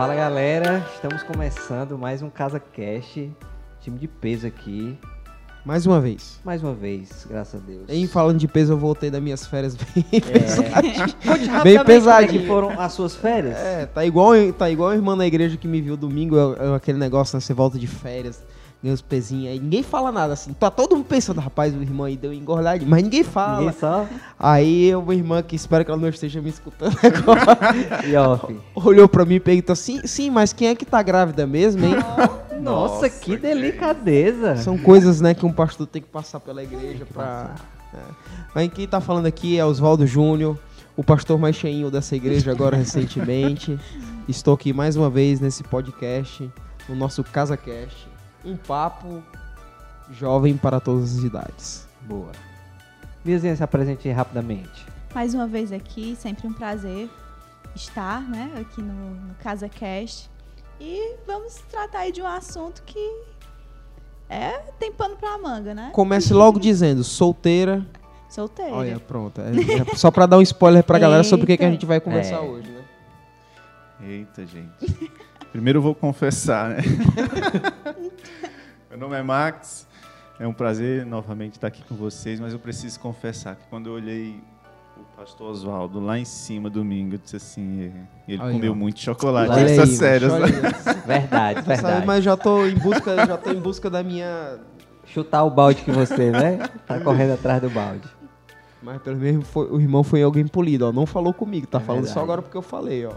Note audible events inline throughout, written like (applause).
Fala galera, estamos começando mais um Casa Cash, time de peso aqui, Mais uma vez. mais uma vez, graças a Deus. Em falando de peso, eu voltei das minhas férias bem. Conte Bem pesadinho. é foram as suas férias? É, tá igual, tá igual a irmã na igreja que me viu domingo, é- é aquele negócio, né? Você volta de férias, ganha os pezinhos, aí ninguém fala nada, assim. Tá todo mundo pensando, rapaz, o irmão aí deu engordadinho, mas ninguém fala. Ninguém só Aí uma irmã que espero que ela não esteja me escutando (laughs) agora, e off. olhou pra mim e perguntou, sim, sim, mas quem é que tá grávida mesmo, hein? Nossa, que delicadeza. São coisas, né, que um pastor tem que passar pela igreja pra... É. Mas quem tá falando aqui é Oswaldo Júnior, o pastor mais cheinho dessa igreja agora (laughs) recentemente. Estou aqui mais uma vez nesse podcast, no nosso CasaCast. Um papo jovem para todas as idades. Boa. Vizinha, se apresente rapidamente. Mais uma vez aqui, sempre um prazer estar, né, aqui no, no Casa Cast. E vamos tratar aí de um assunto que é tem pano pra manga, né? Comece logo dizendo, solteira. Solteira. Olha, pronto. É- é só pra dar um spoiler pra galera sobre o que, que a gente vai conversar É. hoje, né? Eita, gente. (laughs) Primeiro eu vou confessar, né? (laughs) Meu nome é Max. É um prazer novamente estar aqui com vocês, mas eu preciso confessar que quando eu olhei o pastor Oswaldo lá em cima domingo, eu disse assim, ele Aí, comeu muito chocolate Olha nessas aí, né? aí. Verdade, (laughs) Sabe, verdade. mas já tô em busca, já tô em busca da minha Chutar o balde que você, né? Tá correndo atrás do balde. Mas pelo menos foi- o irmão foi alguém polido, ó. Não falou comigo, tá É falando verdade. só agora porque eu falei, ó.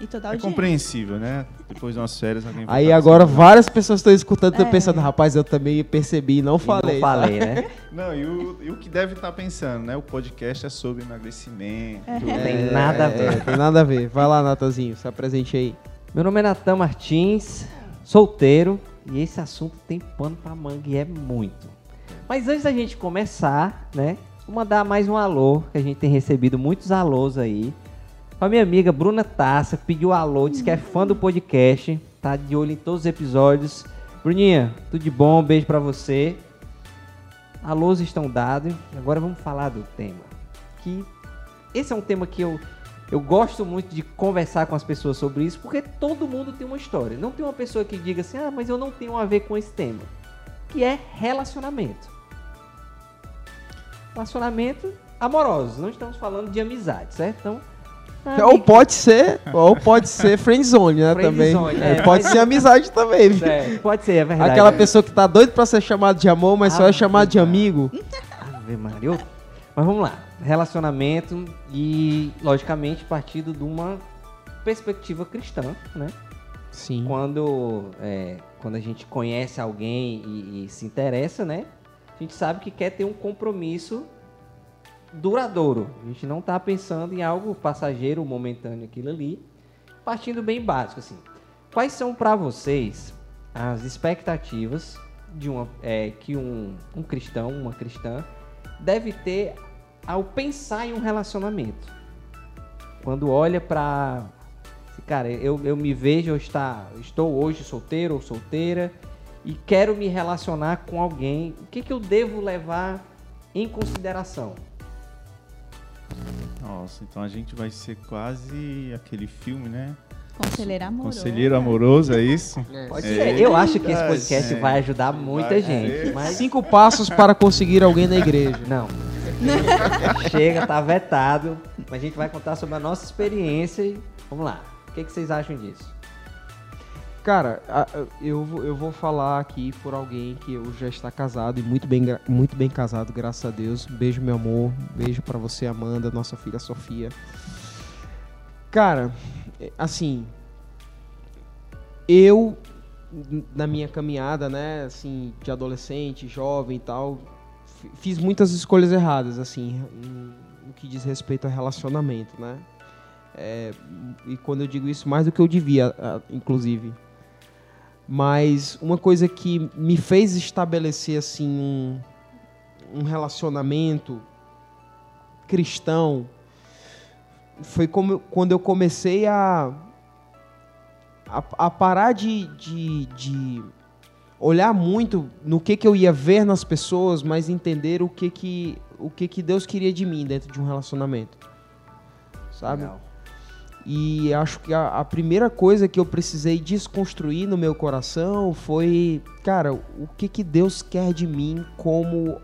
E toda a É compreensível, né? Depois de umas férias alguém vai Aí agora assim, várias pessoas estão escutando, estão É. pensando, rapaz, eu também percebi e não E falei. Não tá? falei, né? (laughs) Não, e o, e o que deve estar pensando, né? O podcast é sobre emagrecimento. Não tem nada a ver. É, tem nada a ver. Vai lá, Natazinho, se apresente aí. Meu nome é Natan Martins, solteiro, e esse assunto tem pano pra manga e é muito. Mas antes da gente começar, né, vou mandar mais um alô, que a gente tem recebido muitos alôs aí. A minha amiga Bruna Tassa pediu alô, disse que é fã do podcast, tá de olho em todos os episódios. Bruninha, tudo de bom, beijo pra você. Alôs estão dados, agora vamos falar do tema. Que esse é um tema que eu eu gosto muito de conversar com as pessoas sobre isso, porque todo mundo tem uma história. Não tem uma pessoa que diga assim, ah, mas eu não tenho a ver com esse tema. Que é relacionamento. Relacionamento amoroso. Não estamos falando de amizade, certo? Então. Ah, Ou pode ser, ou pode ser friendzone, né, também. É, é, pode mas- ser amizade também. é, pode ser, é verdade. Aquela pessoa que tá doida pra ser chamada de amor, mas só é Ave chamada de amigo. Ave Maria. Mas vamos lá. Relacionamento e, logicamente, partindo de uma perspectiva cristã, né? Sim. quando, é, quando a gente conhece alguém e, e se interessa, né? A gente sabe que quer ter um compromisso duradouro. A gente não está pensando em algo passageiro, momentâneo, aquilo ali. Partindo bem básico, assim. Quais são para vocês as expectativas de uma, é, que um, um cristão, uma cristã, deve ter ao pensar em um relacionamento? Quando olha para Cara, eu, eu me vejo, eu está, estou hoje solteiro ou solteira e quero me relacionar com alguém. O que, que eu devo levar em consideração? Nossa, então a gente vai ser quase aquele filme, né? Conselheiro amoroso. Conselheiro amoroso, é isso? Pode É. ser. Eu acho que esse podcast É. vai ajudar muita Vai gente. ser. Mas Cinco passos para conseguir alguém na igreja. não. (laughs) Chega, tá vetado. Mas a gente vai contar sobre a nossa experiência e vamos lá. O que, que vocês acham disso? Cara, eu, eu vou falar aqui por alguém que eu já está casado e muito bem, muito bem casado, graças a Deus. Beijo, meu amor. Beijo pra você, Amanda, nossa filha Sofia. Cara, é, assim, eu na minha caminhada, né, assim, de adolescente, jovem e tal, fi- fiz muitas escolhas erradas, assim, no que diz respeito a relacionamento, né? É, e quando eu digo isso, mais do que eu devia, inclusive. Mas uma coisa que me fez estabelecer assim um, um relacionamento cristão foi como, quando eu comecei a, a, a parar de, de, de olhar muito no que, que eu ia ver nas pessoas, mas entender o que que, o que que Deus queria de mim dentro de um relacionamento. Sabe? E acho que a, a primeira coisa que eu precisei desconstruir no meu coração foi, cara, o que que Deus quer de mim como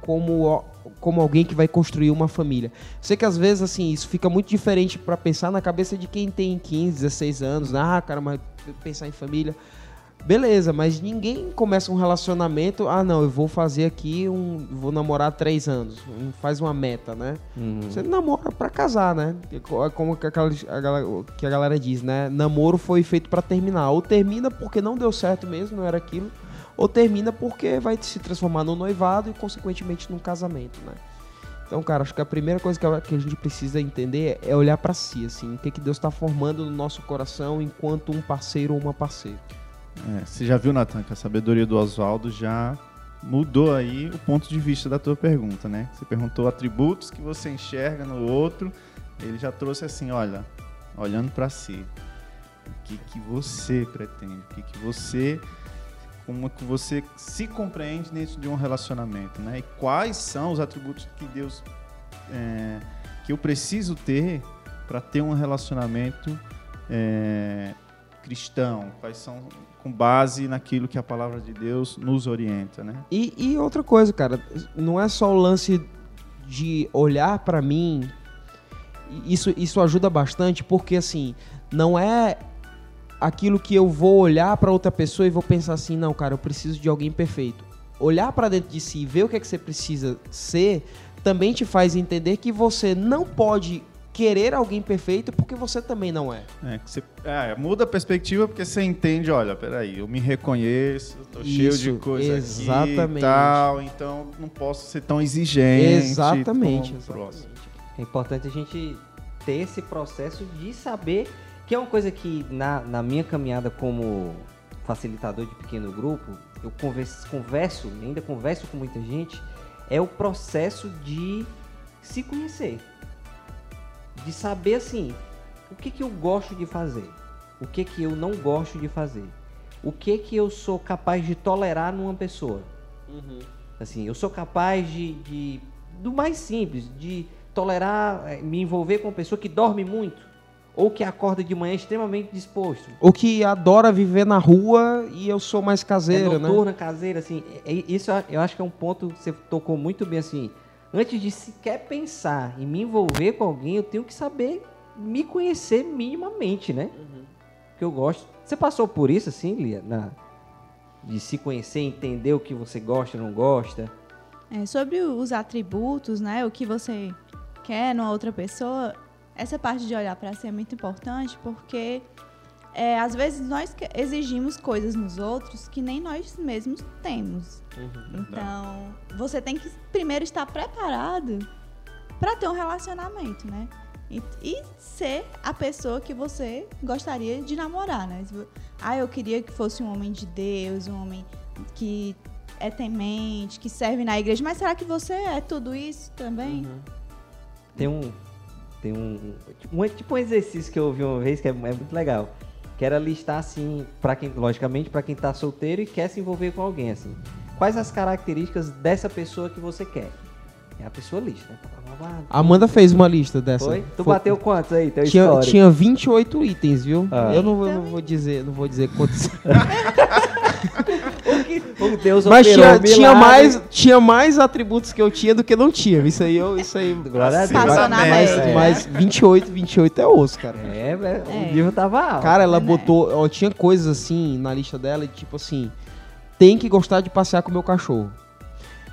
como como alguém que vai construir uma família. Sei que às vezes assim, isso fica muito diferente para pensar na cabeça de quem tem 15, 16 anos, ah, cara, mas pensar em família. Beleza, mas ninguém começa um relacionamento. Ah, não, eu vou fazer aqui um. Vou namorar três anos. Faz uma meta, né? Uhum. Você namora pra casar, né? Como que, aquela, a galera, que a galera diz, né? Namoro foi feito para terminar. Ou termina porque não deu certo mesmo, não era aquilo. Ou termina porque vai se transformar no noivado e, consequentemente, num casamento, né? Então, cara, acho que a primeira coisa que a gente precisa entender é olhar para si, assim, o que, que Deus está formando no nosso coração enquanto um parceiro ou uma parceira. É, você já viu, Natan, que a sabedoria do Oswaldo já mudou aí o ponto de vista da tua pergunta, né? Você perguntou atributos que você enxerga no outro, ele já trouxe assim, olha, olhando para si, o que que você pretende, o que que você como que você se compreende dentro de um relacionamento, né? E quais são os atributos que Deus é, que eu preciso ter para ter um relacionamento é, cristão? Quais são com base naquilo que a palavra de Deus nos orienta, né? E, e outra coisa, cara, não é só o lance de olhar para mim. Isso, isso ajuda bastante, porque assim, não é aquilo que eu vou olhar para outra pessoa e vou pensar assim, não, cara, eu preciso de alguém perfeito. Olhar para dentro de si e ver o que é que você precisa ser também te faz entender que você não pode querer alguém perfeito porque você também não é. É, você, é, muda a perspectiva porque você entende, olha, peraí, eu me reconheço, tô cheio de coisa exatamente. aqui e tal, então não posso ser tão exigente. Exatamente. exatamente. É importante a gente ter esse processo de saber que é uma coisa que na, na minha caminhada como facilitador de pequeno grupo, eu converso, converso, ainda converso com muita gente, é o processo de se conhecer de saber assim, o que que eu gosto de fazer, o que que eu não gosto de fazer, o que que eu sou capaz de tolerar numa pessoa. Uhum. Assim, eu sou capaz de, de, do mais simples, de tolerar, eh, me envolver com uma pessoa que dorme muito ou que acorda de manhã extremamente disposto. Ou que adora viver na rua e eu sou mais caseiro, é noturna, né? caseira, assim. É, isso eu acho que é um ponto que você tocou muito bem, assim antes de sequer pensar em me envolver com alguém, eu tenho que saber me conhecer minimamente, né? Uhum. Que eu gosto. Você passou por isso, assim, Lia? Na, de se conhecer, entender o que você gosta, não gosta? É, sobre os atributos, né? O que você quer numa outra pessoa, essa parte de olhar para si é muito importante porque é, às vezes nós exigimos coisas nos outros que nem nós mesmos temos. Uhum, então, você tem que primeiro estar preparado para ter um relacionamento, né? E, e, ser a pessoa que você gostaria de namorar, né? Ah, eu queria que fosse um homem de Deus, um homem que é temente, que serve na igreja. Mas será que você é tudo isso também? Uhum. Tem um tem um, um, tipo um exercício que eu ouvi uma vez que é, é muito legal que era listar assim, para quem, logicamente, para quem está solteiro e quer se envolver com alguém assim. Quais as características dessa pessoa que você quer? É a pessoa lista, né? A Amanda fez uma lista dessa. Foi? Tu Foi. bateu quantos aí? Teu tinha, tinha 28 itens, viu? Ah. Eu não vou, não vou dizer, não vou dizer quantos. (laughs) Deus Mas tinha, tinha, mais, tinha mais atributos que eu tinha do que não tinha. Isso aí, eu, isso aí. Glória a Deus. Na média. Mas 28, 28 é osso, cara. É. É. O nível tava alto. Cara, ela é, botou. Ó, tinha coisas assim na lista dela, tipo assim. Tem que gostar de passear com o meu cachorro.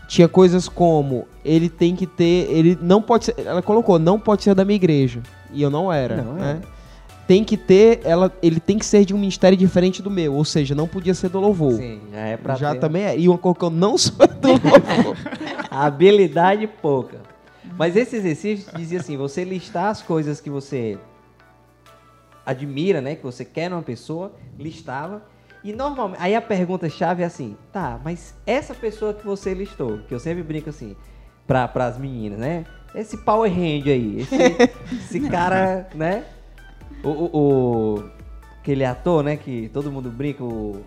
Tinha coisas como ele tem que ter, ele não pode ser, ela colocou, não pode ser da minha igreja. E eu não era, não, né? É. Tem que ter, ela, ele tem que ser de um ministério diferente do meu, ou seja, não podia ser do louvor. Sim, já é pra Já ter. também é. E uma coisa que eu não (laughs) sou do louvor. (laughs) habilidade pouca. Mas esse exercício dizia assim, você listar as coisas que você admira, né, que você quer numa pessoa, listava e normalmente, aí a pergunta chave é assim, tá, mas essa pessoa que você listou, que eu sempre brinco assim, para as meninas, né? Esse Power Hand aí, esse, (laughs) esse cara, né? O, o, o, aquele ator, né, que todo mundo brinca, o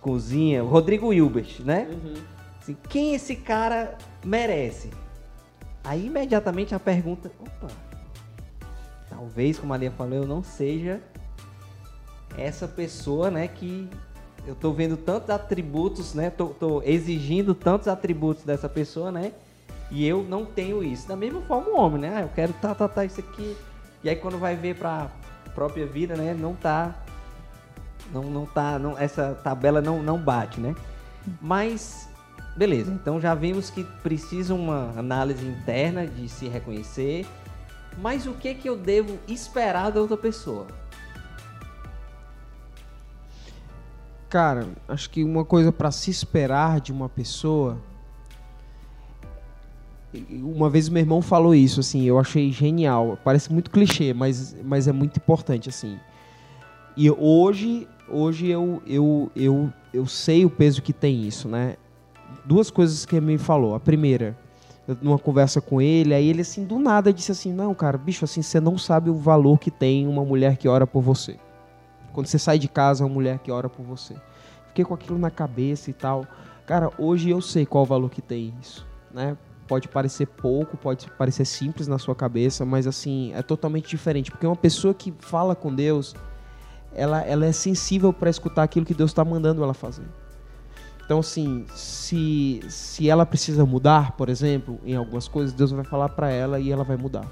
cozinha, o Rodrigo Hilbert, né? Uhum. Assim, quem esse cara merece? Aí imediatamente a pergunta, opa, talvez, como a Lia falou, eu não seja essa pessoa, né, que eu tô vendo tantos atributos, né, tô, tô exigindo tantos atributos dessa pessoa, né, e eu não tenho isso. Da mesma forma o homem, né, ah, eu quero tá, tá, tá, isso aqui, e aí quando vai ver pra própria vida, né, não tá, não, não tá, não, essa tabela não, não bate, né, mas beleza, então já vimos que precisa uma análise interna de se reconhecer, mas o que que eu devo esperar da outra pessoa? Cara, acho que uma coisa para se esperar de uma pessoa. Uma vez meu irmão falou isso, assim, eu achei genial. Parece muito clichê, mas, mas é muito importante, assim. E hoje, hoje eu, eu, eu, eu sei o peso que tem isso, né? Duas coisas que ele me falou. A primeira, numa conversa com ele, aí ele, assim, do nada disse assim: Não, cara, bicho, assim, você não sabe o valor que tem uma mulher que ora por você. Quando você sai de casa, uma mulher que ora por você. Fiquei com aquilo na cabeça e tal. Cara, hoje eu sei qual o valor que tem isso, né? Pode parecer pouco, pode parecer simples na sua cabeça, mas assim, é totalmente diferente. Porque uma pessoa que fala com Deus, ela, ela é sensível para escutar aquilo que Deus está mandando ela fazer. Então, assim, se, se ela precisa mudar, por exemplo, em algumas coisas, Deus vai falar para ela e ela vai mudar.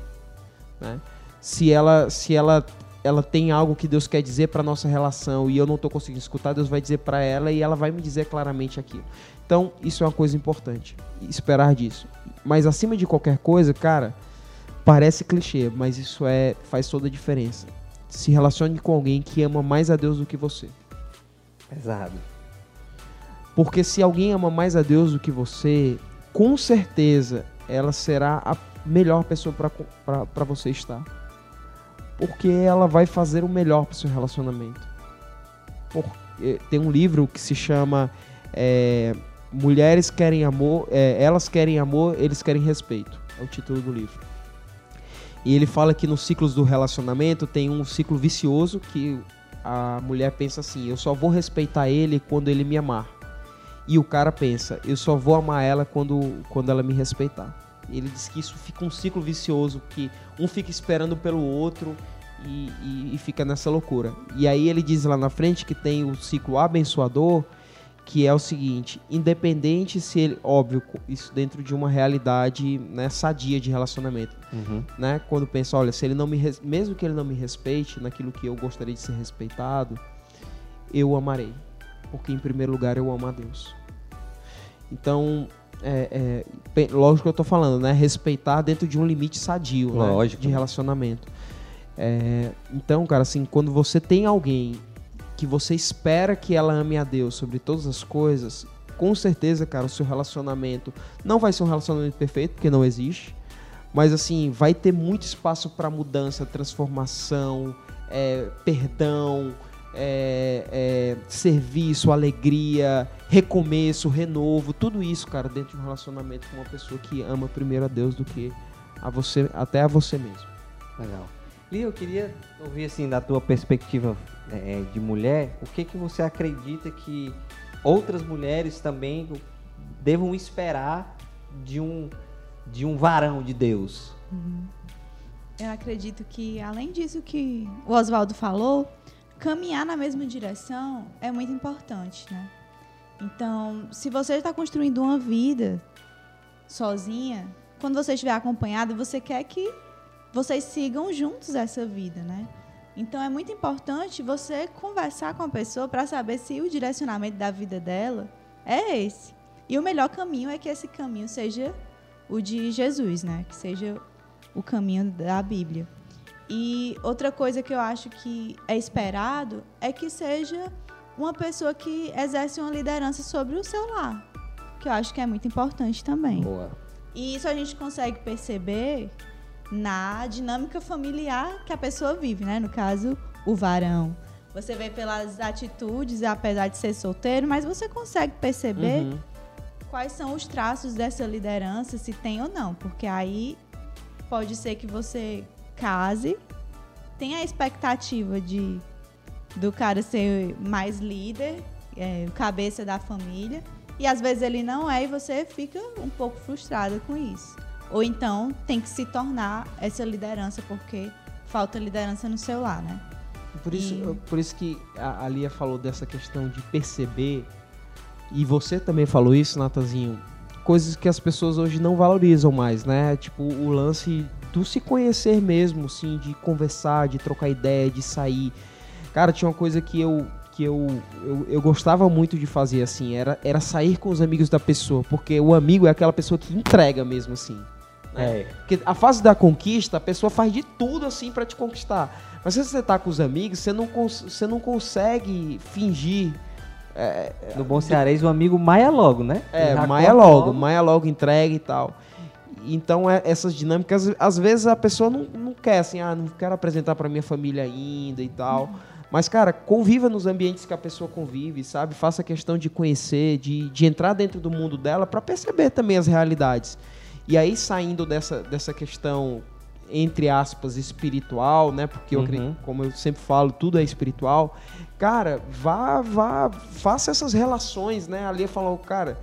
Né? Se ela, se ela ela tem algo que Deus quer dizer para nossa relação e eu não estou conseguindo escutar, Deus vai dizer para ela e ela vai me dizer claramente aquilo. Então, isso é uma coisa importante, esperar disso. Mas acima de qualquer coisa, cara, parece clichê, mas isso é faz toda a diferença. Se relacione com alguém que ama mais a Deus do que você. Pesado. Porque se alguém ama mais a Deus do que você, com certeza ela será a melhor pessoa para você estar porque ela vai fazer o melhor para o seu relacionamento. Porque tem um livro que se chama é, Mulheres Querem Amor, é, Elas Querem Amor, Eles Querem Respeito. É o título do livro. E ele fala que nos ciclos do relacionamento tem um ciclo vicioso que a mulher pensa assim: eu só vou respeitar ele quando ele me amar. E o cara pensa: eu só vou amar ela quando, quando ela me respeitar. Ele diz que isso fica um ciclo vicioso, que um fica esperando pelo outro e, e, e, fica nessa loucura. E aí ele diz lá na frente que tem o ciclo abençoador, que é o seguinte: independente se ele, óbvio, isso dentro de uma realidade né, sadia de relacionamento, uhum. né? Quando pensa, olha, se ele não me, mesmo que ele não me respeite naquilo que eu gostaria de ser respeitado, eu o amarei, porque em primeiro lugar eu amo a Deus. Então é, é, lógico que eu tô falando, né? Respeitar dentro de um limite sadio, né? De relacionamento. É, então, cara, assim, quando você tem alguém que você espera que ela ame a Deus sobre todas as coisas, com certeza, cara, o seu relacionamento não vai ser um relacionamento perfeito, porque não existe. Mas assim, vai ter muito espaço para mudança, transformação, é, perdão, é, é, serviço, alegria, recomeço, renovo, tudo isso, cara, dentro de um relacionamento com uma pessoa que ama primeiro a Deus do que a você, até a você mesmo. Legal. Lia, eu queria ouvir assim da tua perspectiva é, de mulher, o que que você acredita que outras mulheres também devam esperar de um de um varão de Deus? Uhum. Eu acredito que além disso que o Oswaldo falou, caminhar na mesma direção é muito importante, né? Então, se você está construindo uma vida sozinha, quando você estiver acompanhado, você quer que vocês sigam juntos essa vida, né? Então é muito importante você conversar com a pessoa para saber se o direcionamento da vida dela é esse. E o melhor caminho é que esse caminho seja o de Jesus, né? Que seja o caminho da Bíblia. E outra coisa que eu acho que é esperado é que seja uma pessoa que exerce uma liderança sobre o seu lar, que eu acho que é muito importante também. Boa. E isso a gente consegue perceber na dinâmica familiar que a pessoa vive, né? No caso, o varão. Você vê pelas atitudes, apesar de ser solteiro, mas você consegue perceber uhum. quais são os traços dessa liderança, se tem ou não, porque aí pode ser que você case, tem a expectativa de do cara ser mais líder, é, cabeça da família, e às vezes ele não é e você fica um pouco frustrada com isso. Ou então tem que se tornar essa liderança porque falta liderança no seu lar, né? Por isso, E- por isso que a Lia falou dessa questão de perceber, e você também falou isso, Natazinho, coisas que as pessoas hoje não valorizam mais, né? Tipo, o lance do se conhecer mesmo, assim, de conversar, de trocar ideia, de sair. Cara, tinha uma coisa que eu que eu, eu, eu gostava muito de fazer, assim, era, era sair com os amigos da pessoa, porque o amigo é aquela pessoa que entrega mesmo, assim. Né? É. Porque a fase da conquista, a pessoa faz de tudo assim pra te conquistar. Mas se você tá com os amigos, você não, você não consegue fingir. É, No bom cearês, o amigo maia logo, né? é, maia corta logo, maia logo, entrega e tal. Então, é- essas dinâmicas, às vezes a pessoa não, não quer, assim, ah, não quero apresentar pra minha família ainda e tal. Mas, cara, conviva nos ambientes que a pessoa convive, sabe? Faça questão de conhecer, de, de entrar dentro do mundo dela pra perceber também as realidades. E aí, saindo dessa, dessa questão, entre aspas, espiritual, né? Porque, eu Uhum. acredito, como eu sempre falo, tudo é espiritual. Cara, vá, vá, faça essas relações, né? Ali falou, cara,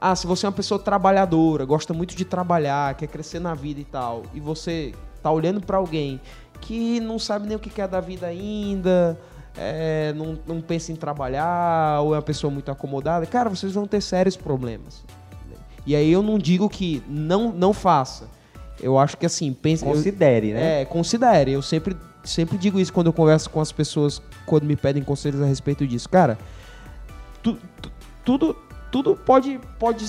ah, se você é uma pessoa trabalhadora, gosta muito de trabalhar, quer crescer na vida e tal, e você tá olhando pra alguém que não sabe nem o que quer da vida ainda, é, não, não pensa em trabalhar, ou é uma pessoa muito acomodada, cara, vocês vão ter sérios problemas. E aí eu não digo que não, não faça. Eu acho que assim, pense, eu- Considere, né? é, considere. Eu sempre, sempre digo isso quando eu converso com as pessoas, quando me pedem conselhos a respeito disso. Cara, tu- tu- tudo, tudo pode, pode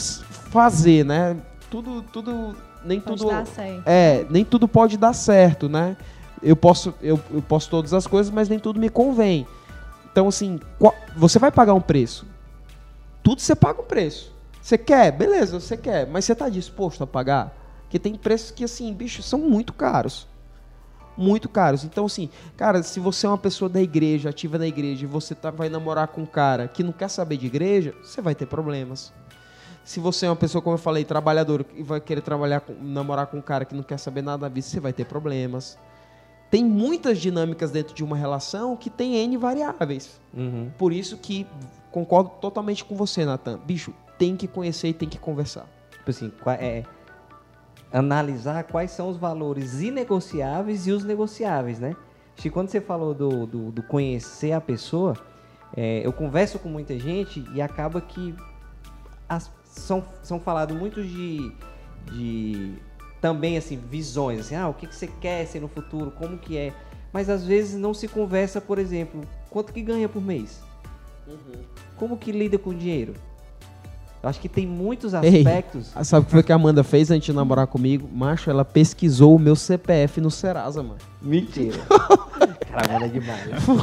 fazer, né? Tudo, tudo, nem Pode tudo... dar certo. É, nem tudo pode dar certo, né? Eu posso, eu, eu posso todas as coisas, mas nem tudo me convém. Então, assim, qual- você vai pagar um preço. Tudo você paga um preço. Você quer? Beleza, você quer. Mas você tá disposto a pagar? Porque tem preços que, assim, bicho, são muito caros. Muito caros. Então, assim, cara, se você é uma pessoa da igreja, ativa na igreja, e você tá, vai namorar com um cara que não quer saber de igreja, você vai ter problemas. Se você é uma pessoa, como eu falei, trabalhadora e vai querer trabalhar com, namorar com um cara que não quer saber nada da vida, você vai ter problemas. Tem muitas dinâmicas dentro de uma relação que tem N variáveis. Uhum. Por isso que concordo totalmente com você, Natan. Bicho, tem que conhecer e tem que conversar. Tipo assim, é, analisar quais são os valores inegociáveis e os negociáveis, né? Acho que quando você falou do, do, do conhecer a pessoa, é, eu converso com muita gente e acaba que as- são, são falados muito de, de também assim visões, assim, ah, o que, que você quer ser no futuro, como que é, mas às vezes não se conversa, por exemplo, quanto que ganha por mês, como que lida com o dinheiro. Eu acho que tem muitos Ei. aspectos. Ah, Sabe o que foi que a Amanda fez antes de namorar comigo? Macho, ela pesquisou o meu CPF no Serasa, mano. Mentira. (laughs) Caramba, é demais.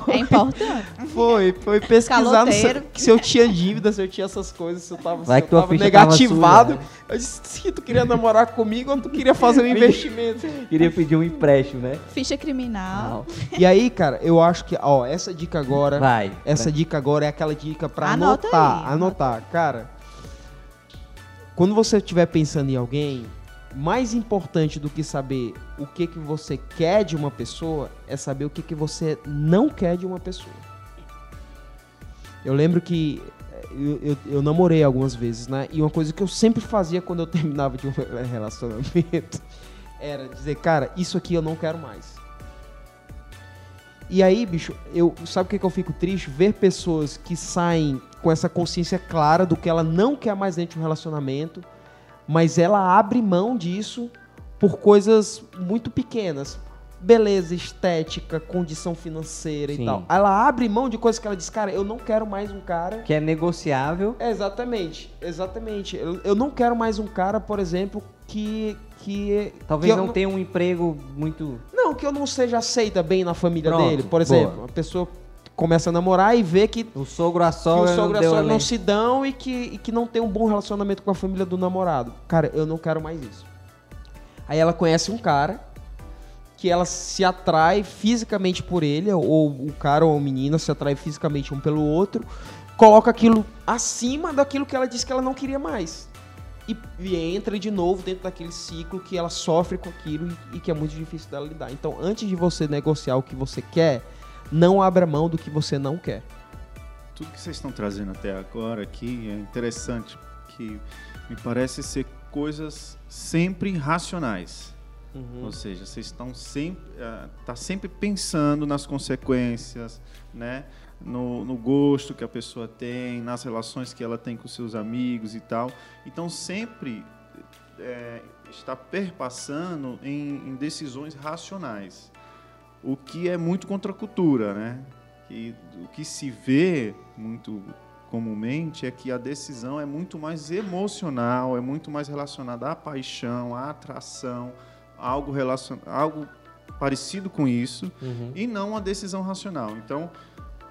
É importante. Foi, foi pesquisar no se, se eu tinha dívida, se eu tinha essas coisas, se eu tava, Vai se que eu tava tava negativado. suja, né? eu disse, se tu queria namorar comigo ou tu queria fazer um investimento. Queria pedir um empréstimo, né? Ficha criminal. E aí, cara, eu acho que, ó, essa dica agora, Vai. essa dica agora é aquela dica pra Anota anotar, aí. anotar. Cara, quando você estiver pensando em alguém, mais importante do que saber o que que você quer de uma pessoa é saber o que que você não quer de uma pessoa. Eu lembro que eh, eu, eu, eu namorei algumas vezes, né? E uma coisa que eu sempre fazia quando eu (laughs) terminava de um relacionamento (laughs) era dizer, cara, isso aqui eu não quero mais. E aí, bicho, eu sabe o que, que eu fico triste? Ver pessoas que saem com essa consciência clara do que ela não quer mais dentro de um relacionamento, mas ela abre mão disso por coisas muito pequenas. Beleza, estética, condição financeira Sim. e tal. Ela abre mão de coisas que ela diz, cara, eu não quero mais um cara Que é negociável. é, exatamente, exatamente. Eu, eu não quero mais um cara, por exemplo, que. que Talvez que eu não tenha um emprego muito. Não, que eu não seja aceita bem na família Pronto, dele. Por exemplo, boa. uma pessoa começa a namorar e vê que, O sogro, a o sogra, sogro e não a sogra não se dão e que, e que não tem um bom relacionamento com a família do namorado. Cara, eu não quero mais isso. Aí ela conhece um cara que ela se atrai fisicamente por ele, ou o cara ou a menina se atrai fisicamente um pelo outro, coloca aquilo acima daquilo que ela disse que ela não queria mais. E, e entra de novo dentro daquele ciclo que ela sofre com aquilo e, e que é muito difícil dela lidar. Então, antes de você negociar o que você quer, não abra mão do que você não quer. Tudo que vocês estão trazendo até agora aqui é interessante, que me parece ser coisas sempre racionais. Ou seja, vocês estão sempre, ah, tá sempre pensando nas consequências, né? No, no gosto que a pessoa tem, nas relações que ela tem com seus amigos e tal. Então sempre é, está perpassando em, em decisões racionais, o que é muito contra a cultura, né? Que, o que se vê muito comumente é que a decisão é muito mais emocional, é muito mais relacionada à paixão, à atração, algo, relacion... algo parecido com isso, Uhum. e não a decisão racional. Então,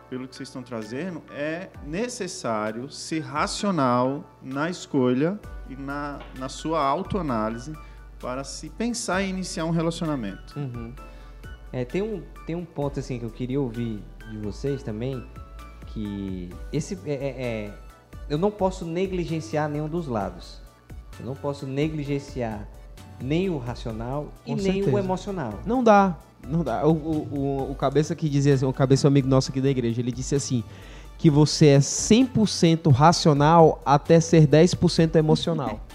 pelo que vocês estão trazendo, é necessário ser racional na escolha e na, na sua autoanálise para se pensar em iniciar um relacionamento. Uhum. É, tem um, tem um ponto assim que eu queria ouvir de vocês também, que esse é, é- é- eu não posso negligenciar nenhum dos lados. Eu não posso negligenciar nem o racional e Com nem o certeza. emocional. Não dá, não dá. O, o, o, cabeça que dizia assim, o cabeça amigo nosso aqui da igreja, ele disse assim, que você é 100% racional até ser 10% emocional. (laughs)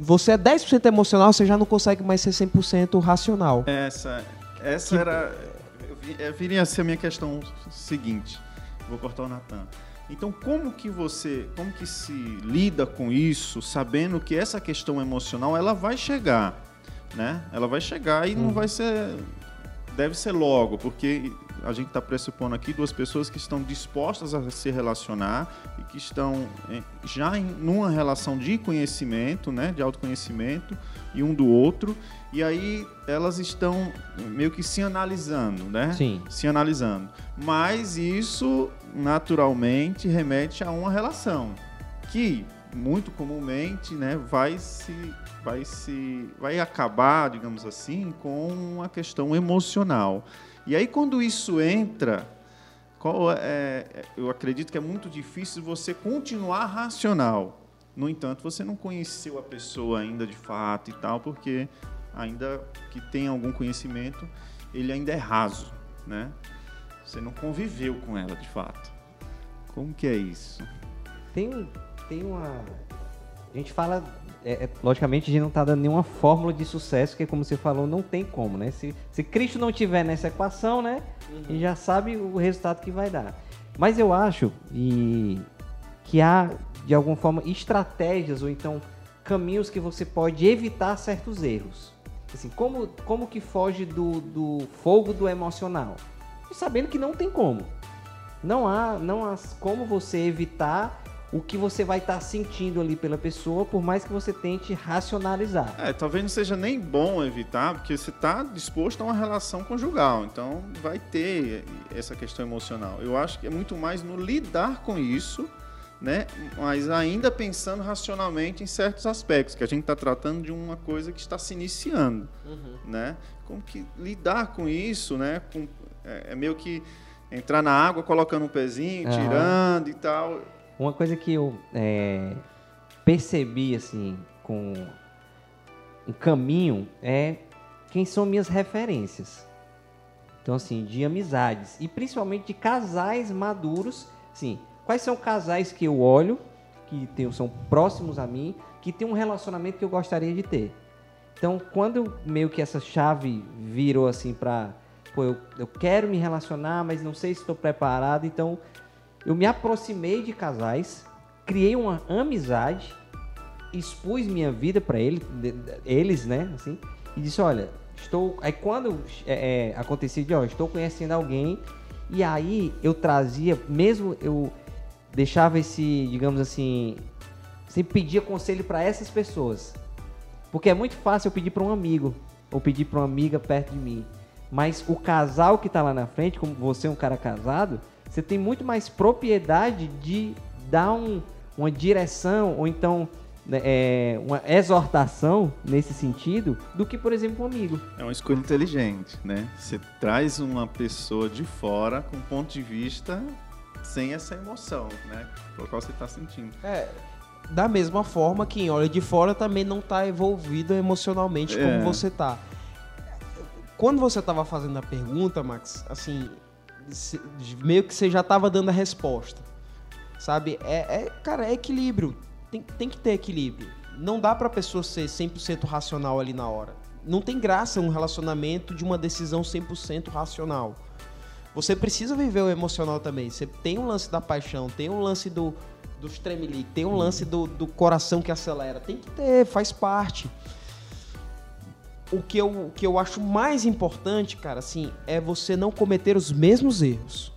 Você é 10% emocional, você já não consegue mais ser 100% racional. Essa, essa era. eu vi- é, Viria a ser a minha questão seguinte. Vou cortar o Natan. Então, como que você, como que se lida com isso, sabendo que essa questão emocional ela vai chegar, né? Ela vai chegar e não vai ser, deve ser logo, porque a gente está pressupondo aqui duas pessoas que estão dispostas a se relacionar e que estão eh, já em numa relação de conhecimento, né, de autoconhecimento e um do outro, e aí elas estão meio que se analisando, né? Sim. Se analisando. Mas isso naturalmente remete a uma relação que muito comumente, né, vai se vai se vai acabar, digamos assim, com uma questão emocional. E aí quando isso entra, qual é, é- eu acredito que é muito difícil você continuar racional. No entanto, você não conheceu a pessoa ainda de fato e tal, porque ainda que tenha algum conhecimento, ele ainda é raso, né? Você não conviveu com ela de fato. Como que é isso? Tem, tem uma. A gente fala. é, é, logicamente, a gente não está dando nenhuma fórmula de sucesso, que como você falou, não tem como, né? Se, se Cristo não tiver nessa equação, né? A gente já sabe o resultado que vai dar. Mas eu acho e que há, de alguma forma, estratégias ou então caminhos que você pode evitar certos erros. Assim, como, como que foge do, do fogo do emocional? Sabendo que não tem como. Não há, não há como você evitar o que você vai estar sentindo ali pela pessoa, por mais que você tente racionalizar. É, talvez não seja nem bom evitar, porque você está disposto a uma relação conjugal, então vai ter essa questão emocional. Eu acho que é muito mais no lidar com isso, né? Mas ainda pensando racionalmente em certos aspectos, que a gente está tratando de uma coisa que está se iniciando, né? Como que lidar com isso, né? Com- é, é meio que entrar na água, colocando um pezinho, Aham. tirando e tal. Uma coisa que eu é, percebi assim com um caminho é quem são minhas referências. Então assim, de amizades e principalmente de casais maduros, sim. Quais são casais que eu olho que tem, são próximos a mim, que tem um relacionamento que eu gostaria de ter. Então, quando meio que essa chave virou assim pra, pô, eu, eu quero me relacionar, mas não sei se estou preparado, então eu me aproximei de casais, criei uma amizade, expus minha vida para ele, eles, né, assim, e disse, olha, estou, aí quando é, é, acontecia de, ó, estou conhecendo alguém, e aí eu trazia, mesmo eu deixava esse, digamos assim, sempre pedia conselho para essas pessoas, porque é muito fácil eu pedir para um amigo ou pedir para uma amiga perto de mim. Mas o casal que está lá na frente, como você é um cara casado, você tem muito mais propriedade de dar um- uma direção ou então né, é, uma exortação nesse sentido do que, por exemplo, um amigo. É uma escolha inteligente, né? Você traz uma pessoa de fora com um ponto de vista sem essa emoção, né? Por qual você está sentindo. É, da mesma forma, quem olha de fora também não tá envolvido emocionalmente É. como você tá. Quando você tava fazendo a pergunta, Max, assim, meio que você já tava dando a resposta. Sabe? É, é- cara, é equilíbrio. Tem, tem que ter equilíbrio. Não dá pra pessoa ser 100% racional ali na hora. não tem graça um relacionamento de uma decisão 100% racional. Você precisa viver o emocional também. Você tem um lance da paixão, tem um lance do, do tremelique, tem um lance do, do coração que acelera. Tem que ter, faz parte. O que, eu, o que eu acho mais importante, cara, assim, é você não cometer os mesmos erros.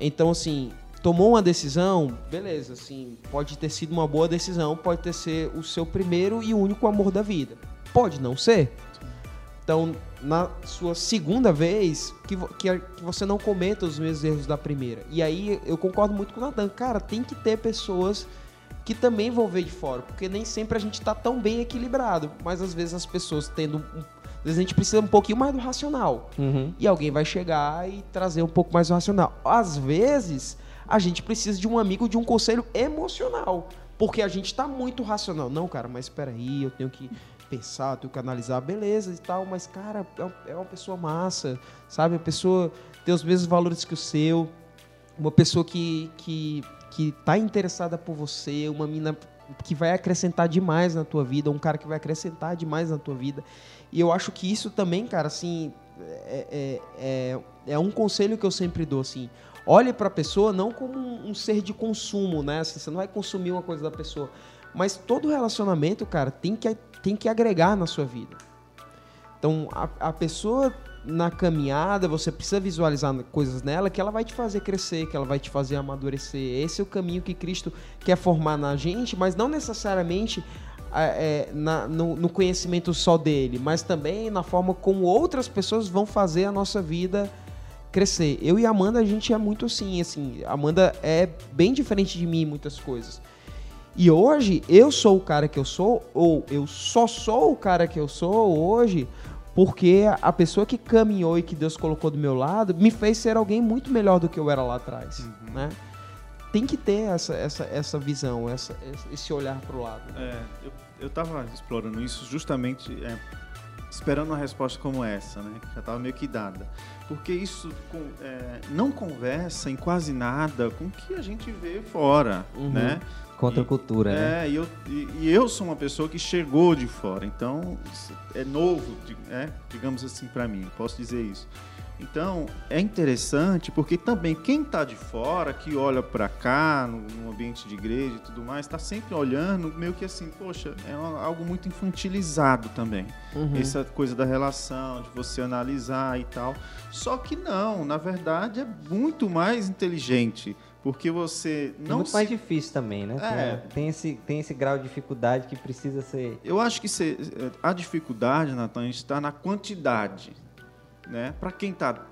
Então, assim, tomou uma decisão, beleza, assim, pode ter sido uma boa decisão, pode ter sido o seu primeiro e único amor da vida. Pode não ser. Então, na sua segunda vez, que, que, que, você não cometa os mesmos erros da primeira. E aí eu concordo muito com o Nathan. Cara, tem que ter pessoas que também vão ver de fora, porque nem sempre a gente está tão bem equilibrado, mas às vezes as pessoas tendo. Às vezes a gente precisa um pouquinho mais do racional. Uhum. E alguém vai chegar e trazer um pouco mais do racional. Às vezes, a gente precisa de um amigo, de um conselho emocional. Porque a gente está muito racional. Não, cara, mas espera aí, eu tenho que pensar, tenho que analisar, beleza e tal, mas, cara, é uma pessoa massa, sabe? A pessoa tem os mesmos valores que o seu, uma pessoa que, que, que tá interessada por você, uma mina que vai acrescentar demais na tua vida, um cara que vai acrescentar demais na tua vida. E eu acho que isso também, cara, assim, é, é, é, é um conselho que eu sempre dou, assim, olhe para a pessoa não como um, ser de consumo, né? Assim, você não vai consumir uma coisa da pessoa, mas todo relacionamento, cara, tem que tem que agregar na sua vida. Então, a, a pessoa na caminhada, você precisa visualizar coisas nela que ela vai te fazer crescer, que ela vai te fazer amadurecer. Esse é o caminho que Cristo quer formar na gente, mas não necessariamente é, na, no, no, conhecimento só dele, mas também na forma como outras pessoas vão fazer a nossa vida crescer. Eu e Amanda, a gente é muito assim, assim. Amanda é bem diferente de mim em muitas coisas. E hoje eu sou o cara que eu sou, ou eu só sou o cara que eu sou hoje, porque a pessoa que caminhou e que Deus colocou do meu lado me fez ser alguém muito melhor do que eu era lá atrás, uhum. né? Tem que ter essa, essa, essa visão, essa, esse olhar para o lado. É, eu, eu tava explorando isso justamente é, esperando uma resposta como essa, né? Já estava meio que dada. Porque isso é, não conversa em quase nada com o que a gente vê fora, uhum. né? Contra a cultura, é, né? E eu, e, e, eu sou uma pessoa que chegou de fora, então é novo, é, digamos assim, para mim, posso dizer isso. Então, é interessante porque também quem está de fora, que olha para cá, no, no, ambiente de igreja e tudo mais, está sempre olhando meio que assim, poxa, é algo muito infantilizado também. Uhum. Essa coisa da relação, de você analisar e tal. Só que não, na verdade é muito mais inteligente porque você não. É muito se... mais difícil também, né? É. Tem, tem, esse, tem esse grau de dificuldade que precisa ser. Eu acho que se, a dificuldade, Natan, está na quantidade. Né? Para quem está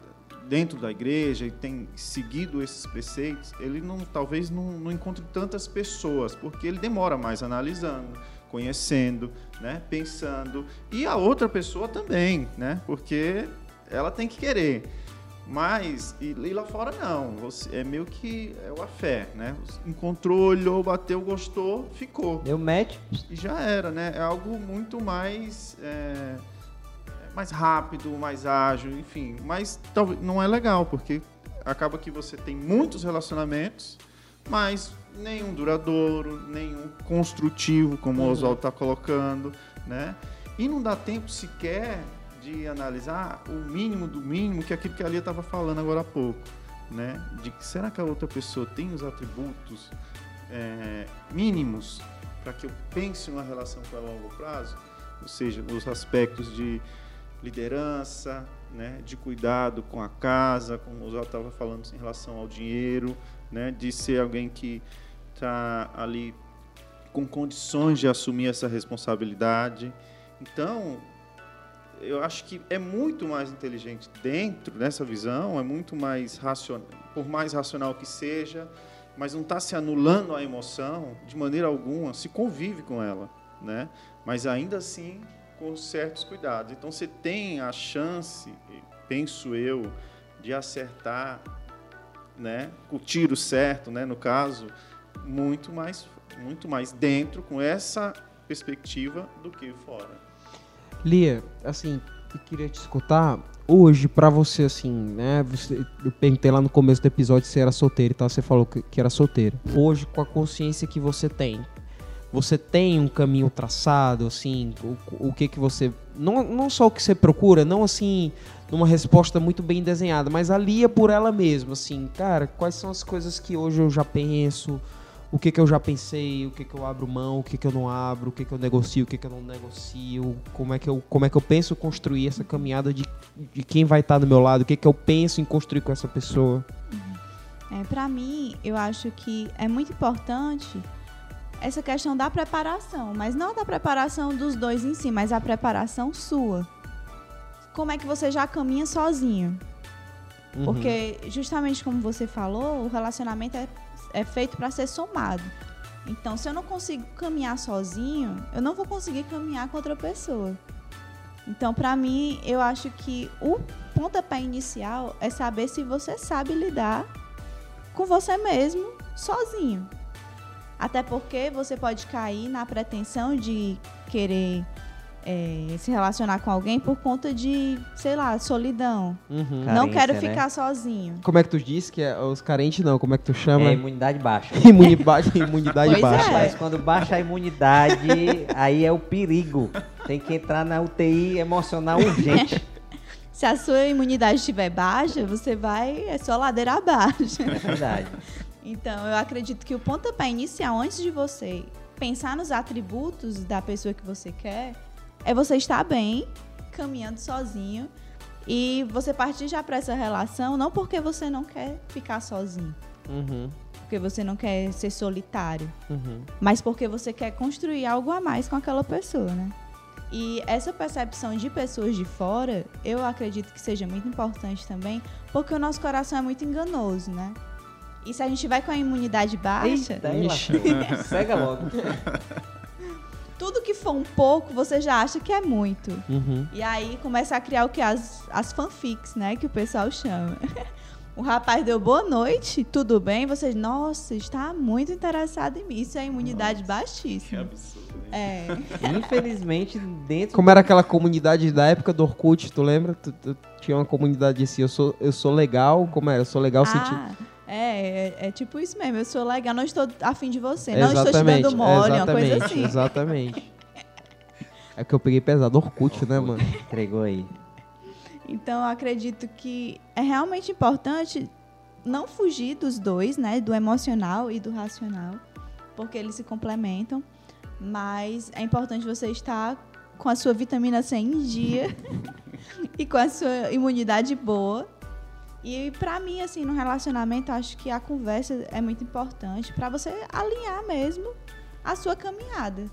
dentro da igreja e tem seguido esses preceitos, ele não, talvez não, não encontre tantas pessoas, porque ele demora mais analisando, conhecendo, né? pensando. E a outra pessoa também, né? porque ela tem que querer. Mas, e, e, lá fora não. Você, é meio que é o a fé, né? Encontrou, olhou, bateu, gostou, ficou. Deu match. E já era, né? É algo muito mais. É, mais rápido, mais ágil, enfim. Mas talvez não é legal, porque acaba que você tem muitos relacionamentos, mas nenhum duradouro, nenhum construtivo, como uhum. o Oswaldo está colocando, né? E não dá tempo sequer de analisar o mínimo do mínimo, que é aquilo que a Lia estava falando agora há pouco, né? De que será que a outra pessoa tem os atributos é, mínimos para que eu pense uma relação com ela a longo prazo? Ou seja, os aspectos de liderança, né, de cuidado com a casa, como o Zé estava falando em relação ao dinheiro, né, de ser alguém que está ali com condições de assumir essa responsabilidade. Então, eu acho que é muito mais inteligente dentro dessa visão, é muito mais racional, por mais racional que seja, mas não está se anulando a emoção de maneira alguma, se convive com ela, né? Mas ainda assim com certos cuidados. Então você tem a chance, penso eu, de acertar, né, o tiro certo, né, no caso, muito mais, muito mais dentro com essa perspectiva do que fora. Lia, assim, eu queria te escutar hoje para você assim, né? Você, eu perguntei lá no começo do episódio se era solteiro tal, você falou que, que era solteiro. Hoje com a consciência que você tem, Você tem um caminho traçado, assim, o, o que que você... Não, não só o que você procura, não assim, numa resposta muito bem desenhada, mas ali é por ela mesma, assim, cara, quais são as coisas que hoje eu já penso, o que que eu já pensei, o que que eu abro mão, o que que eu não abro, o que que eu negocio, o que que eu não negocio, como é que eu, como é que eu penso construir essa caminhada de, de quem vai estar do meu lado, o que que eu penso em construir com essa pessoa. É, para mim, eu acho que é muito importante essa questão da preparação, mas não da preparação dos dois em si, mas a preparação sua. Como é que você já caminha sozinho? Uhum. Porque, justamente como você falou, o relacionamento é, é feito para ser somado. Então, se eu não consigo caminhar sozinho, eu não vou conseguir caminhar com outra pessoa. Então, para mim, eu acho que o pontapé inicial é saber se você sabe lidar com você mesmo sozinho. Até porque você pode cair na pretensão de querer é, se relacionar com alguém por conta de, sei lá, solidão. Uhum. Carência, não quero né? ficar sozinho. Como é que tu disse que é os carentes não? Como é que tu chama? É imunidade baixa. (laughs) Imunidade, imunidade Pois baixa. é. Mas quando baixa a imunidade, aí é o perigo. Tem que entrar na UTI emocional urgente. (laughs) Se a sua imunidade estiver baixa, você vai. É só ladeira abaixo. É verdade. (laughs) Então, eu acredito que o pontapé inicial, antes de você pensar nos atributos da pessoa que você quer, é você estar bem, caminhando sozinho. E você partir já para essa relação, não porque você não quer ficar sozinho, Uhum, porque você não quer ser solitário, uhum. mas porque você quer construir algo a mais com aquela pessoa, né? E essa percepção de pessoas de fora, eu acredito que seja muito importante também, porque o nosso coração é muito enganoso, né? E se a gente vai com a imunidade baixa, Eita, Ixi. (laughs) Cega logo. (laughs) tudo que for um pouco, você já acha que é muito. Uhum. E aí começa a criar o que? As, as fanfics, né? Que o pessoal chama. (laughs) O rapaz deu boa noite, tudo bem? Você, nossa, está muito interessado em mim. Isso é imunidade Que baixíssima. absurdo. né? É. (laughs) Infelizmente, dentro Como era aquela comunidade da época do Orkut, tu lembra? Tu- tu- tinha uma comunidade assim, eu sou, eu sou legal, como era? Eu sou legal sentido. Ah, é, é, é tipo isso mesmo. Eu sou legal, não estou afim de você. Não estou te dando mole, uma coisa exatamente, assim. exatamente. É que eu peguei pesado Orkut, né, mano? entregou aí. Então, eu acredito que é realmente importante não fugir dos dois, né? Do emocional e do racional, porque eles se complementam. Mas é importante você estar com a sua vitamina C em dia (laughs) e com a sua imunidade boa. E pra mim, assim, no relacionamento, acho que a conversa é muito importante para você alinhar mesmo a sua caminhada.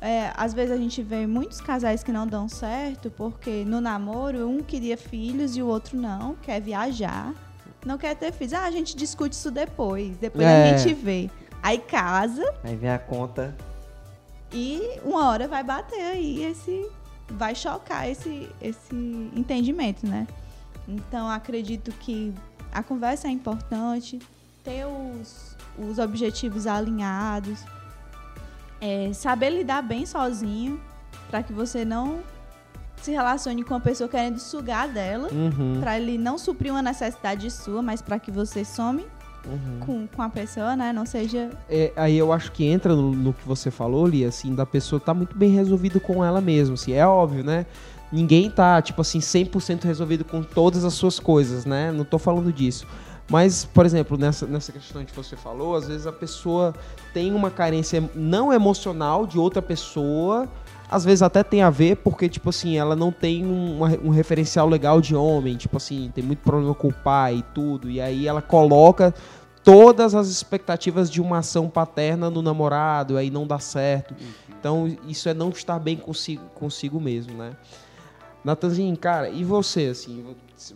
É, às vezes a gente vê muitos casais que não dão certo porque no namoro um queria filhos e o outro não, quer viajar, não quer ter filhos. Ah, a gente discute isso depois, depois É. a gente vê. Aí casa Aí vem a conta. e uma hora vai bater aí esse. Vai chocar esse, esse entendimento, né? Então acredito que a conversa é importante, ter os, os objetivos alinhados, é, saber lidar bem sozinho, para que você não se relacione com uma pessoa querendo sugar dela, Uhum, para ele não suprir uma necessidade sua, mas para que você some uhum. com, com a pessoa, né? Não seja. É, aí eu acho que entra no, no que você falou, Lia, assim, da pessoa tá muito bem resolvido com ela mesma, assim, é óbvio, né? Ninguém tá, tipo assim, 100% resolvido com todas as suas coisas, né? Não tô falando disso. Mas, por exemplo, nessa, nessa questão que você falou, às vezes a pessoa tem uma carência não emocional de outra pessoa, às vezes até tem a ver porque, tipo assim, ela não tem um, um referencial legal de homem, tipo assim, tem muito problema com o pai e tudo, e aí ela coloca todas as expectativas de uma ação paterna no namorado, aí não dá certo. Então, isso é não estar bem consigo, consigo mesmo, né? Natanzinho, cara, e você, assim,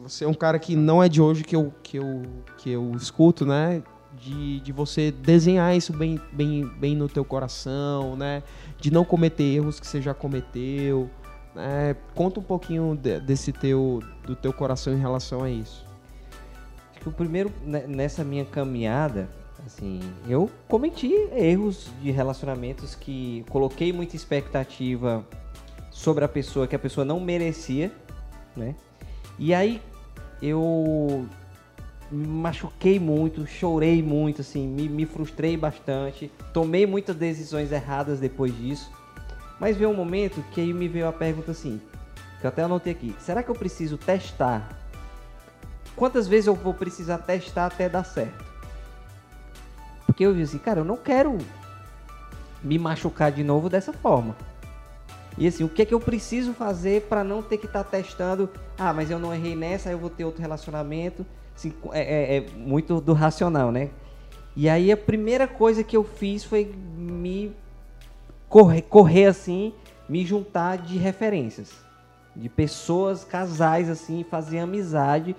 você é um cara que não é de hoje que eu, que eu, que eu escuto, né? De, de você desenhar isso bem, bem, bem no teu coração, né? De não cometer erros que você já cometeu. né? Conta um pouquinho de- desse teu, do teu coração em relação a isso. Acho que o primeiro, né, nessa minha caminhada, assim, eu cometi erros de relacionamentos que coloquei muita expectativa sobre a pessoa que a pessoa não merecia, né? E aí eu me machuquei muito, chorei muito, assim, me, me frustrei bastante, tomei muitas decisões erradas depois disso. Mas veio um momento que aí me veio a pergunta assim, que eu até anotei aqui: será que eu preciso testar? Quantas vezes eu vou precisar testar até dar certo? Porque eu vi assim, cara, eu não quero me machucar de novo dessa forma. E assim, o que é que eu preciso fazer para não ter que estar tá testando? Ah, mas eu não errei nessa, eu vou ter outro relacionamento. Assim, é, é, é, muito do racional, né? E aí a primeira coisa que eu fiz foi me correr, correr assim, me juntar de referências, de pessoas, casais assim, fazer amizade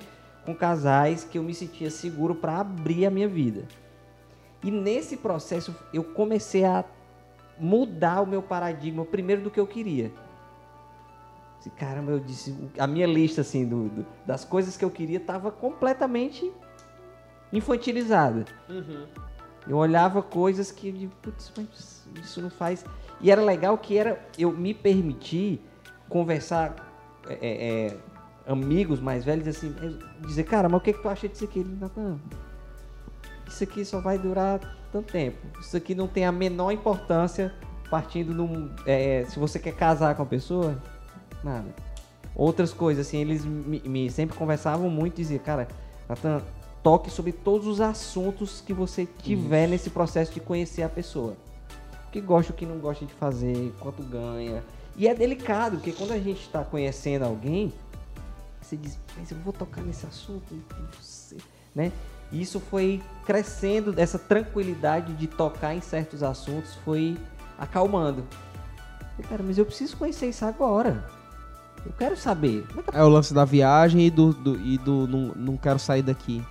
com casais que eu me sentia seguro para abrir a minha vida. E nesse processo eu comecei a mudar o meu paradigma, primeiro do que eu queria. Caramba, eu disse, a minha lista assim do, do das coisas que eu queria estava completamente infantilizada. Uhum. Eu olhava coisas que, putz, mas isso não faz. E era legal que era eu me permitir conversar é, é, é amigos mais velhos assim, dizer, cara, mas o que, que tu acha disso aqui? Ele, não, isso aqui só vai durar tanto tempo. Isso aqui não tem a menor importância partindo num. É, se você quer casar com a pessoa, nada. Outras coisas, assim, eles me, me sempre conversavam muito e diziam, cara, Nathan, toque sobre todos os assuntos que você tiver Isso. nesse processo de conhecer a pessoa. O que gosta, o que não gosta de fazer, quanto ganha. E é delicado, porque quando a gente está conhecendo alguém, você diz, mas eu vou tocar nesse assunto, né? Isso foi crescendo, essa tranquilidade de tocar em certos assuntos foi acalmando. Falei, cara, mas eu preciso conhecer isso agora. Eu quero saber. É, é o lance da viagem e do, do e do não, não quero sair daqui.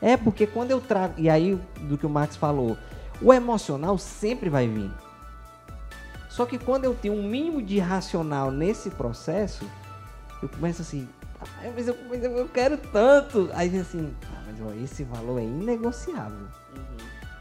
É, porque quando eu trago. E aí, do que o Max falou, o emocional sempre vai vir. Só que quando eu tenho um mínimo de racional nesse processo, eu começo assim, ah, mas eu, eu quero tanto. Aí assim, mas ó, esse valor é inegociável.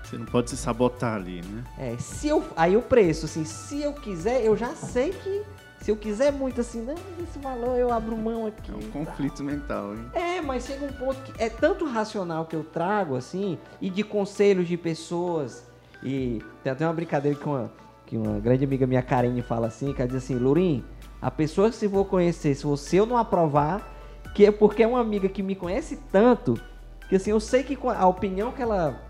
Você não pode se sabotar ali, né? É, se eu. Aí o preço, assim, se eu quiser, eu já sei que. Se eu quiser muito assim, não, esse valor eu abro mão aqui. É um conflito mental, hein? É, mas chega um ponto que é tanto racional que eu trago, assim, e de conselhos de pessoas. E tem até uma brincadeira que uma, que uma grande amiga minha, Karine, fala assim, que ela diz assim, Lurim, a pessoa que se for conhecer, se você eu não aprovar, que é porque é uma amiga que me conhece tanto, que assim, eu sei que a opinião que ela